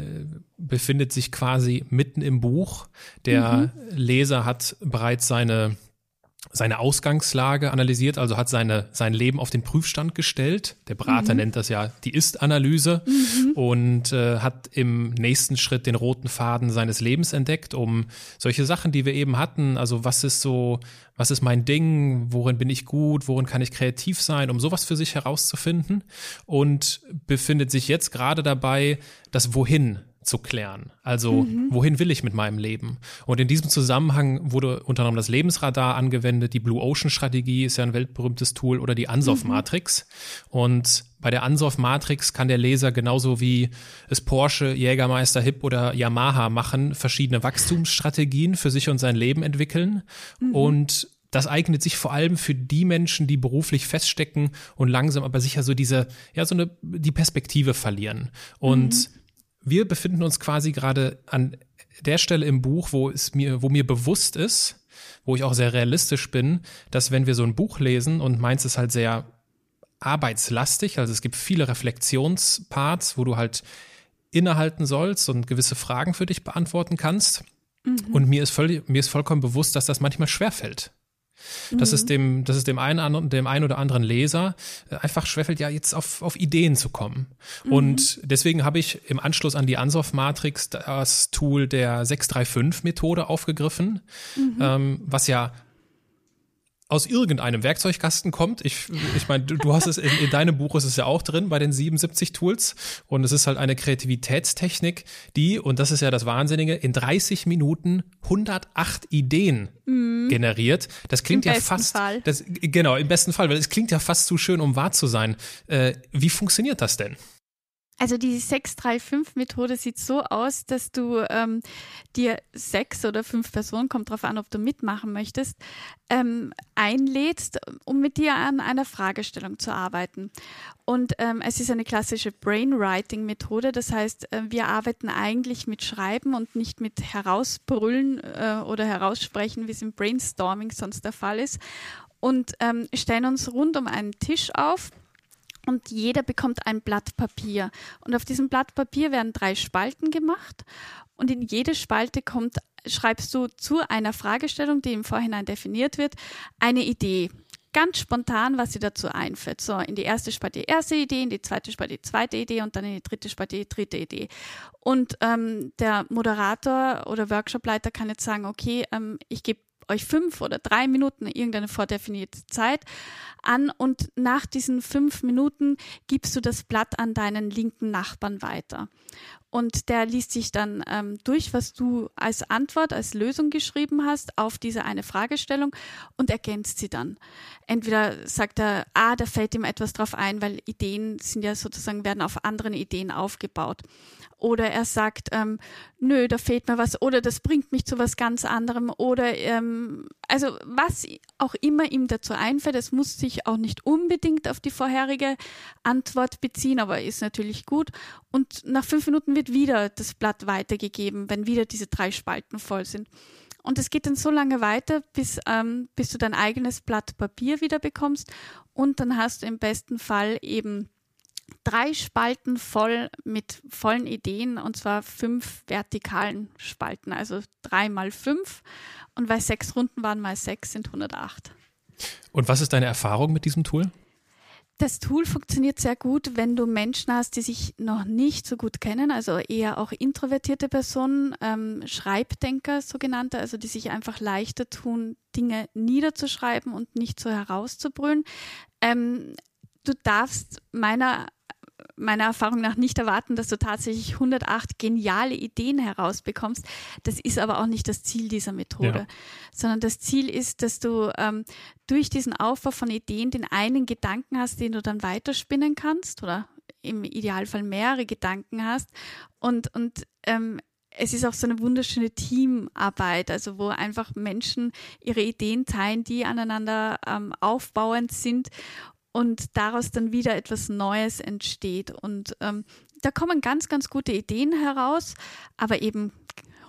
befindet sich quasi mitten im Buch. Der mhm. Leser hat bereits seine seine Ausgangslage analysiert, also hat seine, sein Leben auf den Prüfstand gestellt. Der Berater mhm. nennt das ja die Ist-Analyse. Mhm. und äh, hat im nächsten Schritt den roten Faden seines Lebens entdeckt, um solche Sachen, die wir eben hatten, also was ist so, was ist mein Ding, worin bin ich gut, worin kann ich kreativ sein, um sowas für sich herauszufinden und befindet sich jetzt gerade dabei, das Wohin zu klären. Also, mhm. wohin will ich mit meinem Leben? Und in diesem Zusammenhang wurde unter anderem das Lebensradar angewendet, die Blue Ocean Strategie ist ja ein weltberühmtes Tool oder die Ansoff Matrix. Mhm. Und bei der Ansoff Matrix kann der Leser genauso wie es Porsche, Jägermeister, Hip oder Yamaha machen, verschiedene Wachstumsstrategien für sich und sein Leben entwickeln. Mhm. Und das eignet sich vor allem für die Menschen, die beruflich feststecken und langsam aber sicher so diese, ja, so eine, die Perspektive verlieren. Und mhm wir befinden uns quasi gerade an der Stelle im Buch, wo es mir, wo mir bewusst ist, wo ich auch sehr realistisch bin, dass wenn wir so ein Buch lesen und meins ist halt sehr arbeitslastig, also es gibt viele Reflexionsparts, wo du halt innehalten sollst und gewisse Fragen für dich beantworten kannst. Mhm. Und mir ist, voll, mir ist vollkommen bewusst, dass das manchmal schwerfällt. Dass, mhm. es dem, dass es dem einen, dem einen oder anderen Leser äh, einfach schwerfällt, ja, jetzt auf, auf Ideen zu kommen. Mhm. Und deswegen habe ich im Anschluss an die Ansoff Matrix das Tool der 635-Methode aufgegriffen, mhm. ähm, was ja aus irgendeinem Werkzeugkasten kommt. Ich, ich meine, du, du hast es in, in, deinem Buch ist es ja auch drin bei den 77 Tools und es ist halt eine Kreativitätstechnik, die und das ist ja das Wahnsinnige in 30 Minuten 108 Ideen mhm. generiert. Das klingt Im ja fast Fall. Das, genau im besten Fall, weil es klingt ja fast zu schön, um wahr zu sein. Äh, wie funktioniert das denn? Also die 635-Methode sieht so aus, dass du ähm, dir sechs oder fünf Personen, kommt darauf an, ob du mitmachen möchtest, ähm, einlädst, um mit dir an einer Fragestellung zu arbeiten. Und ähm, es ist eine klassische Brainwriting-Methode, das heißt, äh, wir arbeiten eigentlich mit Schreiben und nicht mit Herausbrüllen äh, oder Heraussprechen, wie es im Brainstorming sonst der Fall ist. Und ähm, stellen uns rund um einen Tisch auf und jeder bekommt ein Blatt Papier. Und auf diesem Blatt Papier werden drei Spalten gemacht und in jede Spalte kommt, schreibst du zu einer Fragestellung, die im Vorhinein definiert wird, eine Idee. Ganz spontan, was dir dazu einfällt. So, in die erste Spalte die erste Idee, in die zweite Spalte die zweite Idee und dann in die dritte Spalte die dritte Idee. Und ähm, der Moderator oder Workshopleiter kann jetzt sagen, okay, ähm, ich gebe euch fünf oder drei Minuten irgendeine vordefinierte Zeit an und nach diesen fünf Minuten gibst du das Blatt an deinen linken Nachbarn weiter. Und der liest sich dann ähm, durch, was du als Antwort, als Lösung geschrieben hast auf diese eine Fragestellung und ergänzt sie dann. Entweder sagt er, ah, da fällt ihm etwas drauf ein, weil Ideen sind ja sozusagen, werden auf anderen Ideen aufgebaut. Oder er sagt, ähm, nö, da fehlt mir was, oder das bringt mich zu was ganz anderem, oder ähm, also was auch immer ihm dazu einfällt, es muss sich auch nicht unbedingt auf die vorherige Antwort beziehen, aber ist natürlich gut. Und nach fünf Minuten wird wieder das Blatt weitergegeben, wenn wieder diese drei Spalten voll sind. Und es geht dann so lange weiter, bis, ähm, bis du dein eigenes Blatt Papier wieder bekommst. Und dann hast du im besten Fall eben drei Spalten voll mit vollen Ideen und zwar fünf vertikalen Spalten, also drei mal fünf. Und weil sechs Runden waren mal sechs, sind 108. Und was ist deine Erfahrung mit diesem Tool? Das Tool funktioniert sehr gut, wenn du Menschen hast, die sich noch nicht so gut kennen, also eher auch introvertierte Personen, ähm, Schreibdenker sogenannte, also die sich einfach leichter tun, Dinge niederzuschreiben und nicht so herauszubrüllen. Ähm, du darfst meiner meiner Erfahrung nach nicht erwarten, dass du tatsächlich 108 geniale Ideen herausbekommst. Das ist aber auch nicht das Ziel dieser Methode, ja. sondern das Ziel ist, dass du ähm, durch diesen Aufbau von Ideen den einen Gedanken hast, den du dann weiterspinnen kannst oder im Idealfall mehrere Gedanken hast und, und ähm, es ist auch so eine wunderschöne Teamarbeit, also wo einfach Menschen ihre Ideen teilen, die aneinander ähm, aufbauend sind und daraus dann wieder etwas Neues entsteht. Und ähm, da kommen ganz, ganz gute Ideen heraus, aber eben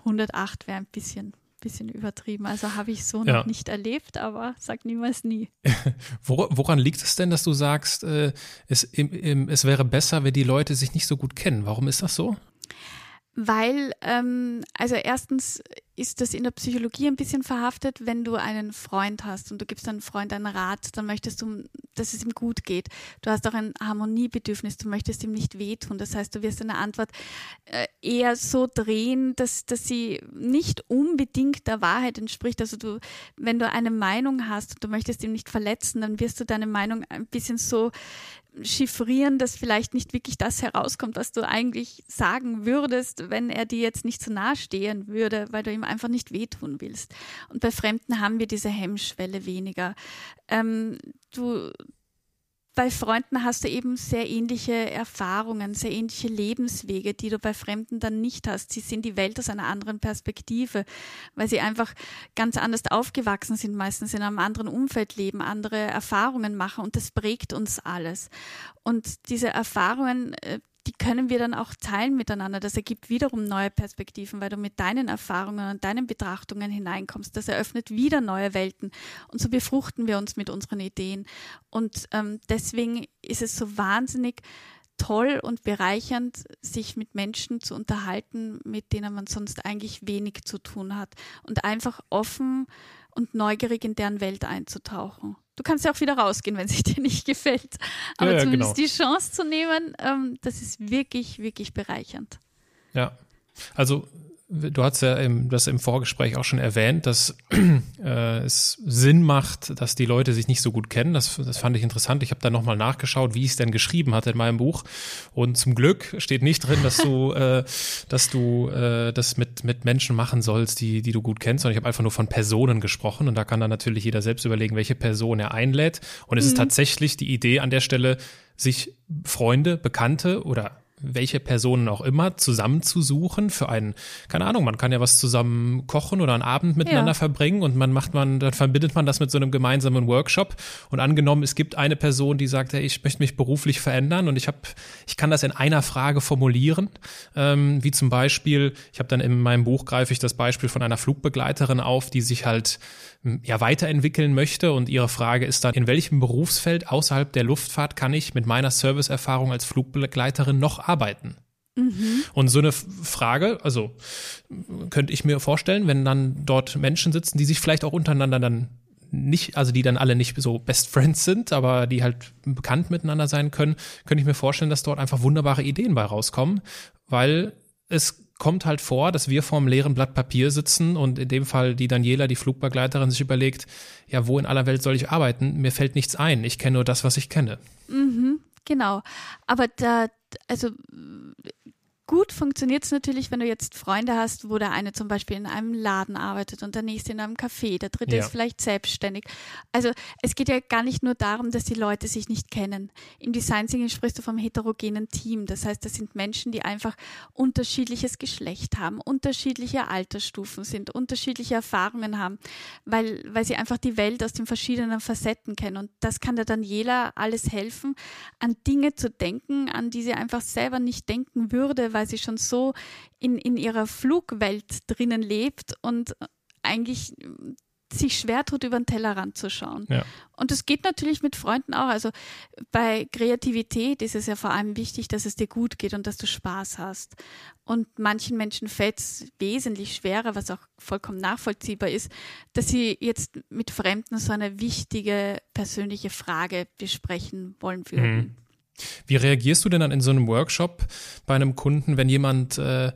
108 wäre ein bisschen bisschen übertrieben. Also habe ich so ja. noch nicht erlebt, aber sag niemals nie. Woran liegt es denn, dass du sagst, äh, es, im, im, es wäre besser, wenn die Leute sich nicht so gut kennen? Warum ist das so? Weil, ähm, also erstens ist das in der Psychologie ein bisschen verhaftet, wenn du einen Freund hast und du gibst deinem Freund einen Rat, dann möchtest du, dass es ihm gut geht. Du hast auch ein Harmoniebedürfnis, du möchtest ihm nicht wehtun. Das heißt, du wirst deine Antwort äh, eher so drehen, dass, dass sie nicht unbedingt der Wahrheit entspricht. Also du, wenn du eine Meinung hast und du möchtest ihn nicht verletzen, dann wirst du deine Meinung ein bisschen so chiffrieren, dass vielleicht nicht wirklich das herauskommt, was du eigentlich sagen würdest, wenn er dir jetzt nicht so nahe stehen würde, weil du ihm einfach nicht wehtun willst. Und bei Fremden haben wir diese Hemmschwelle weniger. Ähm, du, bei Freunden hast du eben sehr ähnliche Erfahrungen, sehr ähnliche Lebenswege, die du bei Fremden dann nicht hast. Sie sehen die Welt aus einer anderen Perspektive, weil sie einfach ganz anders aufgewachsen sind, meistens in einem anderen Umfeld leben, andere Erfahrungen machen und das prägt uns alles. Und diese Erfahrungen, äh, die können wir dann auch teilen miteinander. Das ergibt wiederum neue Perspektiven, weil du mit deinen Erfahrungen und deinen Betrachtungen hineinkommst. Das eröffnet wieder neue Welten. Und so befruchten wir uns mit unseren Ideen. Und ähm, deswegen ist es so wahnsinnig toll und bereichernd, sich mit Menschen zu unterhalten, mit denen man sonst eigentlich wenig zu tun hat. Und einfach offen und neugierig in deren Welt einzutauchen. Du kannst ja auch wieder rausgehen, wenn es dir nicht gefällt. Aber ja, ja, zumindest genau. die Chance zu nehmen, ähm, das ist wirklich, wirklich bereichernd. Ja, also Du hast ja im, das im Vorgespräch auch schon erwähnt, dass äh, es Sinn macht, dass die Leute sich nicht so gut kennen. Das, das fand ich interessant. Ich habe da nochmal nachgeschaut, wie ich es denn geschrieben hatte in meinem Buch. Und zum Glück steht nicht drin, dass du, äh, dass du äh, das mit, mit Menschen machen sollst, die, die du gut kennst, sondern ich habe einfach nur von Personen gesprochen. Und da kann dann natürlich jeder selbst überlegen, welche Person er einlädt. Und es mhm. ist tatsächlich die Idee an der Stelle, sich Freunde, Bekannte oder welche Personen auch immer zusammenzusuchen für einen, keine Ahnung, man kann ja was zusammen kochen oder einen Abend miteinander ja. verbringen und man macht man, dann verbindet man das mit so einem gemeinsamen Workshop und angenommen, es gibt eine Person, die sagt, hey, ich möchte mich beruflich verändern und ich habe, ich kann das in einer Frage formulieren, ähm, wie zum Beispiel, ich habe dann in meinem Buch greife ich das Beispiel von einer Flugbegleiterin auf, die sich halt ja weiterentwickeln möchte und ihre Frage ist dann, in welchem Berufsfeld außerhalb der Luftfahrt kann ich mit meiner Serviceerfahrung als Flugbegleiterin noch arbeiten? Mhm. Und so eine Frage, also könnte ich mir vorstellen, wenn dann dort Menschen sitzen, die sich vielleicht auch untereinander dann nicht, also die dann alle nicht so Best Friends sind, aber die halt bekannt miteinander sein können, könnte ich mir vorstellen, dass dort einfach wunderbare Ideen bei rauskommen, weil es kommt halt vor, dass wir vorm leeren Blatt Papier sitzen und in dem Fall die Daniela, die Flugbegleiterin, sich überlegt, ja, wo in aller Welt soll ich arbeiten? Mir fällt nichts ein. Ich kenne nur das, was ich kenne. Mhm, genau. Aber da, also Gut funktioniert es natürlich, wenn du jetzt Freunde hast, wo der eine zum Beispiel in einem Laden arbeitet und der nächste in einem Café, der dritte ja. ist vielleicht selbstständig. Also es geht ja gar nicht nur darum, dass die Leute sich nicht kennen. Im Design Thinking sprichst du vom heterogenen Team. Das heißt, das sind Menschen, die einfach unterschiedliches Geschlecht haben, unterschiedliche Altersstufen sind, unterschiedliche Erfahrungen haben, weil, weil sie einfach die Welt aus den verschiedenen Facetten kennen. Und das kann der Daniela alles helfen, an Dinge zu denken, an die sie einfach selber nicht denken würde, weil sie schon so in, in ihrer Flugwelt drinnen lebt und eigentlich sich schwer tut, über den Tellerrand zu schauen. Ja. Und das geht natürlich mit Freunden auch. Also bei Kreativität ist es ja vor allem wichtig, dass es dir gut geht und dass du Spaß hast. Und manchen Menschen fällt es wesentlich schwerer, was auch vollkommen nachvollziehbar ist, dass sie jetzt mit Fremden so eine wichtige persönliche Frage besprechen wollen würden. Mhm. Wie reagierst du denn dann in so einem Workshop bei einem Kunden, wenn jemand, äh,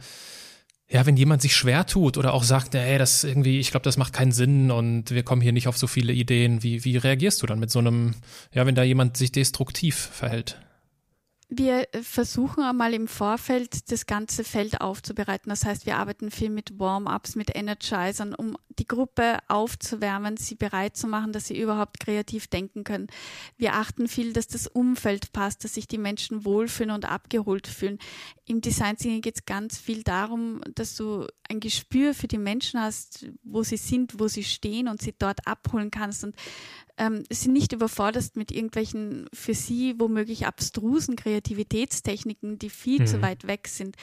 ja, wenn jemand sich schwer tut oder auch sagt, ey, das irgendwie, ich glaube, das macht keinen Sinn und wir kommen hier nicht auf so viele Ideen. Wie, wie reagierst du dann mit so einem, ja, wenn da jemand sich destruktiv verhält? Wir versuchen einmal im Vorfeld das ganze Feld aufzubereiten. Das heißt, wir arbeiten viel mit Warm-ups, mit Energizern, um die Gruppe aufzuwärmen, sie bereit zu machen, dass sie überhaupt kreativ denken können. Wir achten viel, dass das Umfeld passt, dass sich die Menschen wohlfühlen und abgeholt fühlen. Im Design Thinking geht es ganz viel darum, dass du ein Gespür für die Menschen hast, wo sie sind, wo sie stehen und sie dort abholen kannst und ähm, sie nicht überforderst mit irgendwelchen für sie womöglich abstrusen Kreativitätstechniken, die viel mhm. zu weit weg sind.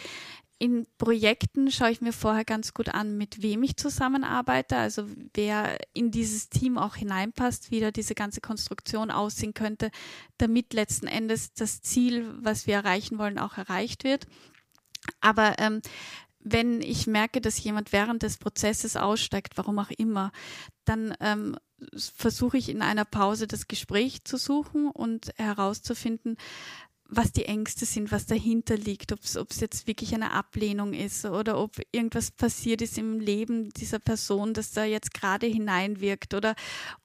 In Projekten schaue ich mir vorher ganz gut an, mit wem ich zusammenarbeite, also wer in dieses Team auch hineinpasst, wie da diese ganze Konstruktion aussehen könnte, damit letzten Endes das Ziel, was wir erreichen wollen, auch erreicht wird. Aber ähm, wenn ich merke, dass jemand während des Prozesses aussteigt, warum auch immer, dann ähm, versuche ich in einer Pause das Gespräch zu suchen und herauszufinden, was die Ängste sind, was dahinter liegt, ob es jetzt wirklich eine Ablehnung ist oder ob irgendwas passiert ist im Leben dieser Person, das da jetzt gerade hineinwirkt oder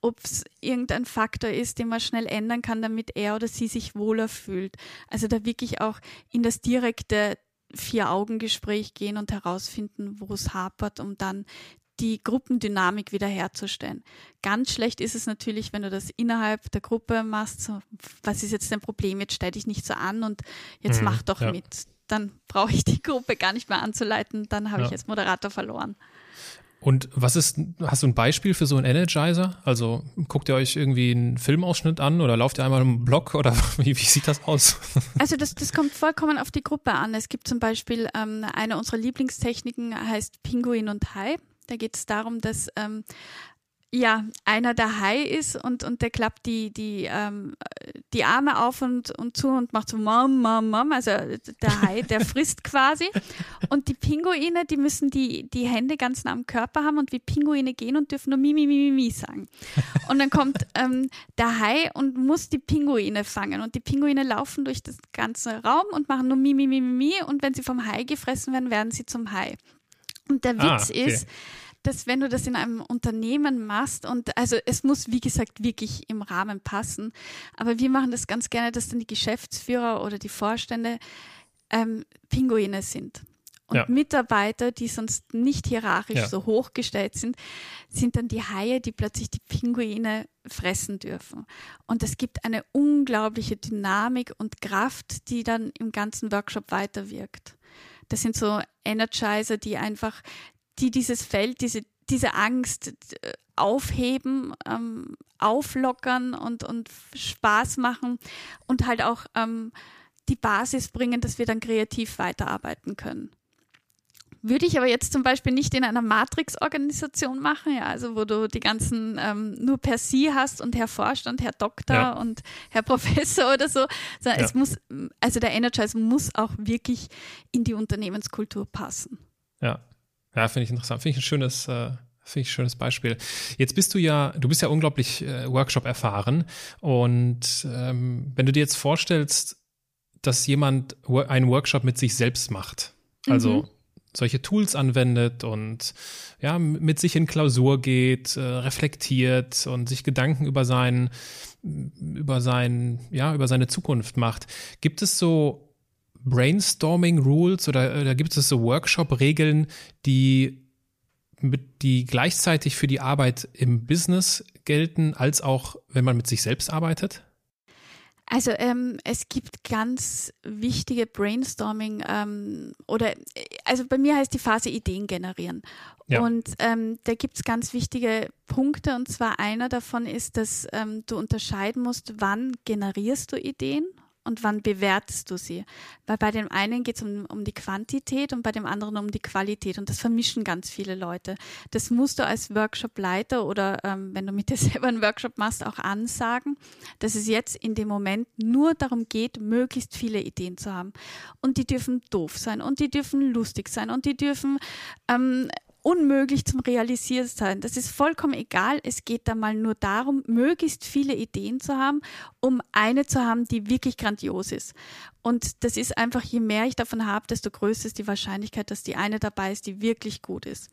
ob es irgendein Faktor ist, den man schnell ändern kann, damit er oder sie sich wohler fühlt. Also da wirklich auch in das direkte Vier-Augen-Gespräch gehen und herausfinden, wo es hapert, um dann die Gruppendynamik wiederherzustellen. Ganz schlecht ist es natürlich, wenn du das innerhalb der Gruppe machst. So, was ist jetzt dein Problem? Jetzt stell dich nicht so an und jetzt mhm, mach doch ja. mit. Dann brauche ich die Gruppe gar nicht mehr anzuleiten. Dann habe ja. ich als Moderator verloren. Und was ist, hast du ein Beispiel für so einen Energizer? Also guckt ihr euch irgendwie einen Filmausschnitt an oder lauft ihr einmal im Blog oder wie, wie sieht das aus? Also das, das kommt vollkommen auf die Gruppe an. Es gibt zum Beispiel ähm, eine unserer Lieblingstechniken heißt Pinguin und Hai. Da geht es darum, dass ähm, ja, einer der Hai ist und, und der klappt die, die, ähm, die Arme auf und, und zu und macht so Mom, Mom, Mom. Also der Hai, der frisst quasi. Und die Pinguine, die müssen die, die Hände ganz nah am Körper haben und wie Pinguine gehen und dürfen nur Mi, Mi, Mi, Mi sagen. Und dann kommt ähm, der Hai und muss die Pinguine fangen. Und die Pinguine laufen durch das ganze Raum und machen nur Mi, Mi, Mi, Mi, Mi. Und wenn sie vom Hai gefressen werden, werden sie zum Hai. Und der ah, Witz ah, okay. ist, dass wenn du das in einem Unternehmen machst und also es muss wie gesagt wirklich im Rahmen passen, aber wir machen das ganz gerne, dass dann die Geschäftsführer oder die Vorstände ähm, Pinguine sind. Und ja. Mitarbeiter, die sonst nicht hierarchisch ja. so hochgestellt sind, sind dann die Haie, die plötzlich die Pinguine fressen dürfen. Und es gibt eine unglaubliche Dynamik und Kraft, die dann im ganzen Workshop weiterwirkt. Das sind so Energizer, die einfach, die dieses Feld, diese, diese Angst äh, aufheben, ähm, auflockern und, und Spaß machen und halt auch ähm, die Basis bringen, dass wir dann kreativ weiterarbeiten können. Würde ich aber jetzt zum Beispiel nicht in einer Matrix-Organisation machen, ja, also wo du die ganzen ähm, nur per Sie hast und Herr Vorstand, Herr Doktor ja. und Herr Professor oder so. Sondern ja. es muss, also der Energize muss auch wirklich in die Unternehmenskultur passen. Ja, ja, finde ich interessant. Finde ich ein schönes, äh, finde ich ein schönes Beispiel. Jetzt bist du ja, du bist ja unglaublich äh, Workshop erfahren und ähm, wenn du dir jetzt vorstellst, dass jemand einen Workshop mit sich selbst macht, also mhm solche Tools anwendet und ja, mit sich in Klausur geht, äh, reflektiert und sich Gedanken über sein, über sein, ja, über seine Zukunft macht. Gibt es so Brainstorming Rules oder, oder gibt es so Workshop-Regeln, die mit, die gleichzeitig für die Arbeit im Business gelten, als auch wenn man mit sich selbst arbeitet? Also ähm, es gibt ganz wichtige Brainstorming ähm, oder also bei mir heißt die Phase Ideen generieren. Ja. Und ähm, da gibt es ganz wichtige Punkte und zwar einer davon ist, dass ähm, du unterscheiden musst, wann generierst du Ideen und wann bewertest du sie? Weil bei dem einen geht es um, um die Quantität und bei dem anderen um die Qualität und das vermischen ganz viele Leute. Das musst du als Workshopleiter oder ähm, wenn du mit dir selber einen Workshop machst, auch ansagen, dass es jetzt in dem Moment nur darum geht, möglichst viele Ideen zu haben. Und die dürfen doof sein und die dürfen lustig sein und die dürfen ähm, unmöglich zum Realisieren sein. Das ist vollkommen egal. Es geht da mal nur darum, möglichst viele Ideen zu haben, um eine zu haben, die wirklich grandios ist. Und das ist einfach, je mehr ich davon habe, desto größer ist die Wahrscheinlichkeit, dass die eine dabei ist, die wirklich gut ist.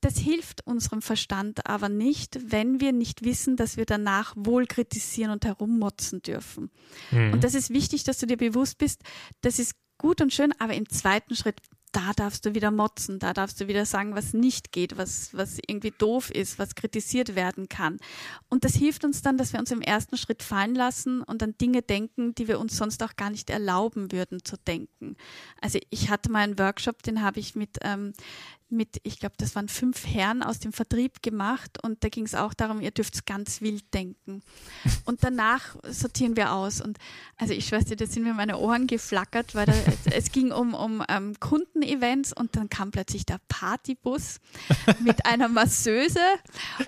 Das hilft unserem Verstand aber nicht, wenn wir nicht wissen, dass wir danach wohl kritisieren und herummotzen dürfen. Mhm. Und das ist wichtig, dass du dir bewusst bist, das ist gut und schön, aber im zweiten Schritt da darfst du wieder motzen, da darfst du wieder sagen, was nicht geht, was, was irgendwie doof ist, was kritisiert werden kann. Und das hilft uns dann, dass wir uns im ersten Schritt fallen lassen und an Dinge denken, die wir uns sonst auch gar nicht erlauben würden zu denken. Also ich hatte mal einen Workshop, den habe ich mit ähm, mit, ich glaube, das waren fünf Herren aus dem Vertrieb gemacht und da ging es auch darum, ihr dürft ganz wild denken. Und danach sortieren wir aus. Und also ich weiß nicht, da sind mir meine Ohren geflackert, weil da, es ging um, um ähm, Kundenevents und dann kam plötzlich der Partybus mit einer Masseuse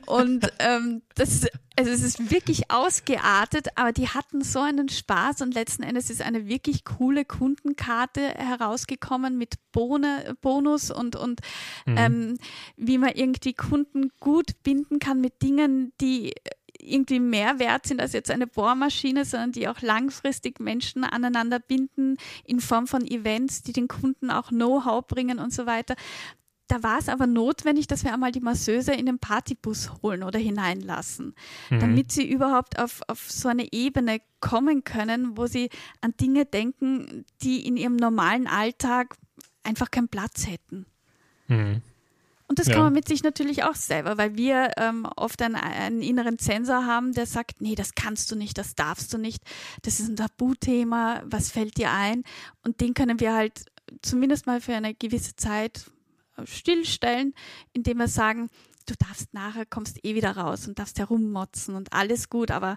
und ähm, das Also es ist wirklich ausgeartet, aber die hatten so einen Spaß und letzten Endes ist eine wirklich coole Kundenkarte herausgekommen mit Bone, Bonus und, und mhm. ähm, wie man irgendwie Kunden gut binden kann mit Dingen, die irgendwie mehr wert sind als jetzt eine Bohrmaschine, sondern die auch langfristig Menschen aneinander binden in Form von Events, die den Kunden auch Know-how bringen und so weiter. Da war es aber notwendig, dass wir einmal die Masseuse in den Partybus holen oder hineinlassen, mhm. damit sie überhaupt auf, auf so eine Ebene kommen können, wo sie an Dinge denken, die in ihrem normalen Alltag einfach keinen Platz hätten. Mhm. Und das ja. kann man mit sich natürlich auch selber, weil wir ähm, oft einen, einen, inneren Zensor haben, der sagt, nee, das kannst du nicht, das darfst du nicht, das ist ein Tabuthema, was fällt dir ein? Und den können wir halt zumindest mal für eine gewisse Zeit stillstellen, indem wir sagen, du darfst nachher, kommst eh wieder raus und darfst herummotzen und alles gut, aber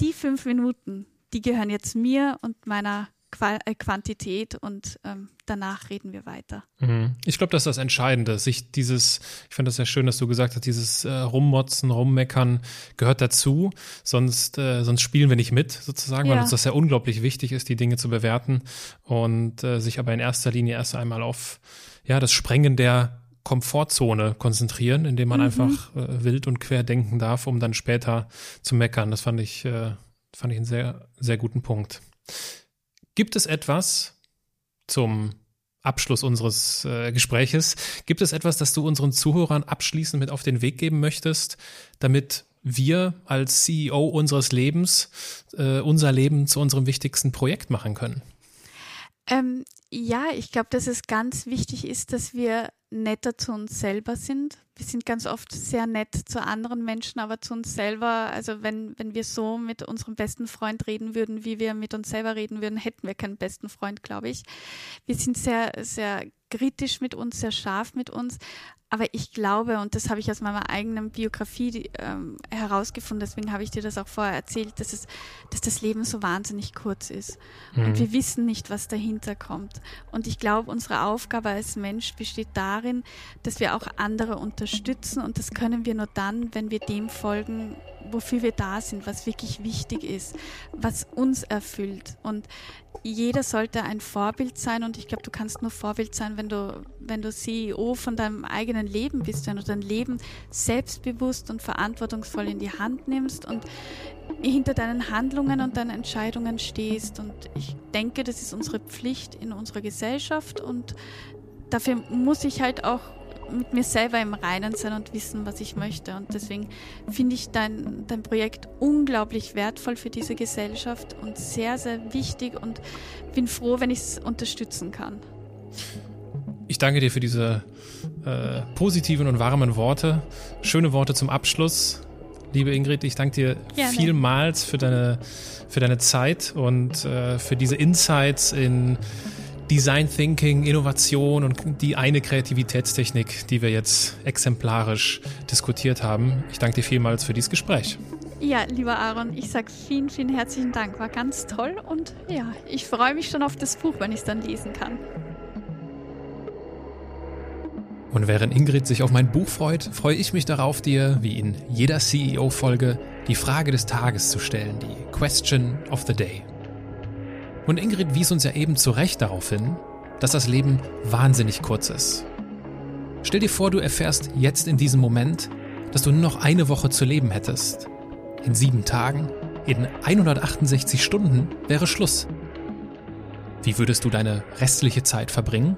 die fünf Minuten, die gehören jetzt mir und meiner äh, Quantität und ähm, danach reden wir weiter. Mhm. Ich glaube, das ist das Entscheidende. Sich dieses, ich finde das sehr schön, dass du gesagt hast, dieses äh, Rummotzen, Rummeckern gehört dazu. Sonst, äh, sonst spielen wir nicht mit, sozusagen, ja. weil uns das ja unglaublich wichtig ist, die Dinge zu bewerten und äh, sich aber in erster Linie erst einmal auf ja, das Sprengen der Komfortzone konzentrieren, indem man mhm. einfach äh, wild und quer denken darf, um dann später zu meckern. Das fand ich, äh, fand ich einen sehr, sehr guten Punkt. Gibt es etwas zum Abschluss unseres äh, Gespräches, gibt es etwas, das du unseren Zuhörern abschließend mit auf den Weg geben möchtest, damit wir als CEO unseres Lebens äh, unser Leben zu unserem wichtigsten Projekt machen können? Ähm, ja, ich glaube, dass es ganz wichtig ist, dass wir netter zu uns selber sind. Wir sind ganz oft sehr nett zu anderen Menschen, aber zu uns selber, also wenn, wenn wir so mit unserem besten Freund reden würden, wie wir mit uns selber reden würden, hätten wir keinen besten Freund, glaube ich. Wir sind sehr, sehr kritisch mit uns, sehr scharf mit uns, aber ich glaube, und das habe ich aus meiner eigenen Biografie ähm, herausgefunden, deswegen habe ich dir das auch vorher erzählt, dass, es, dass das Leben so wahnsinnig kurz ist. Mhm. Und wir wissen nicht, was dahinter kommt. Und ich glaube, unsere Aufgabe als Mensch besteht darin, dass wir auch andere unterstützen. Und das können wir nur dann, wenn wir dem folgen, wofür wir da sind, was wirklich wichtig ist, was uns erfüllt. Und jeder sollte ein Vorbild sein und ich glaube, du kannst nur Vorbild sein, wenn du, wenn du CEO von deinem eigenen Leben bist, wenn du dein Leben selbstbewusst und verantwortungsvoll in die Hand nimmst und hinter deinen Handlungen und deinen Entscheidungen stehst. Und ich denke, das ist unsere Pflicht in unserer Gesellschaft und dafür muss ich halt auch mit mir selber im Reinen sein und wissen, was ich möchte. Und deswegen finde ich dein, dein Projekt unglaublich wertvoll für diese Gesellschaft und sehr, sehr wichtig und bin froh, wenn ich es unterstützen kann. Ich danke dir für diese äh, positiven und warmen Worte. Schöne Worte zum Abschluss. Liebe Ingrid, ich danke dir Gerne. vielmals für deine, für deine Zeit und äh, für diese Insights in Design Thinking, Innovation und die eine Kreativitätstechnik, die wir jetzt exemplarisch diskutiert haben. Ich danke dir vielmals für dieses Gespräch. Ja, lieber Aaron, ich sage vielen, vielen herzlichen Dank. War ganz toll und ja, ich freue mich schon auf das Buch, wenn ich es dann lesen kann. Und während Ingrid sich auf mein Buch freut, freue ich mich darauf, dir, wie in jeder CEO-Folge, die Frage des Tages zu stellen, die Question of the Day. Und Ingrid wies uns ja eben zu Recht darauf hin, dass das Leben wahnsinnig kurz ist. Stell dir vor, du erfährst jetzt in diesem Moment, dass du nur noch eine Woche zu leben hättest. In sieben Tagen, in 168 Stunden wäre Schluss. Wie würdest du deine restliche Zeit verbringen?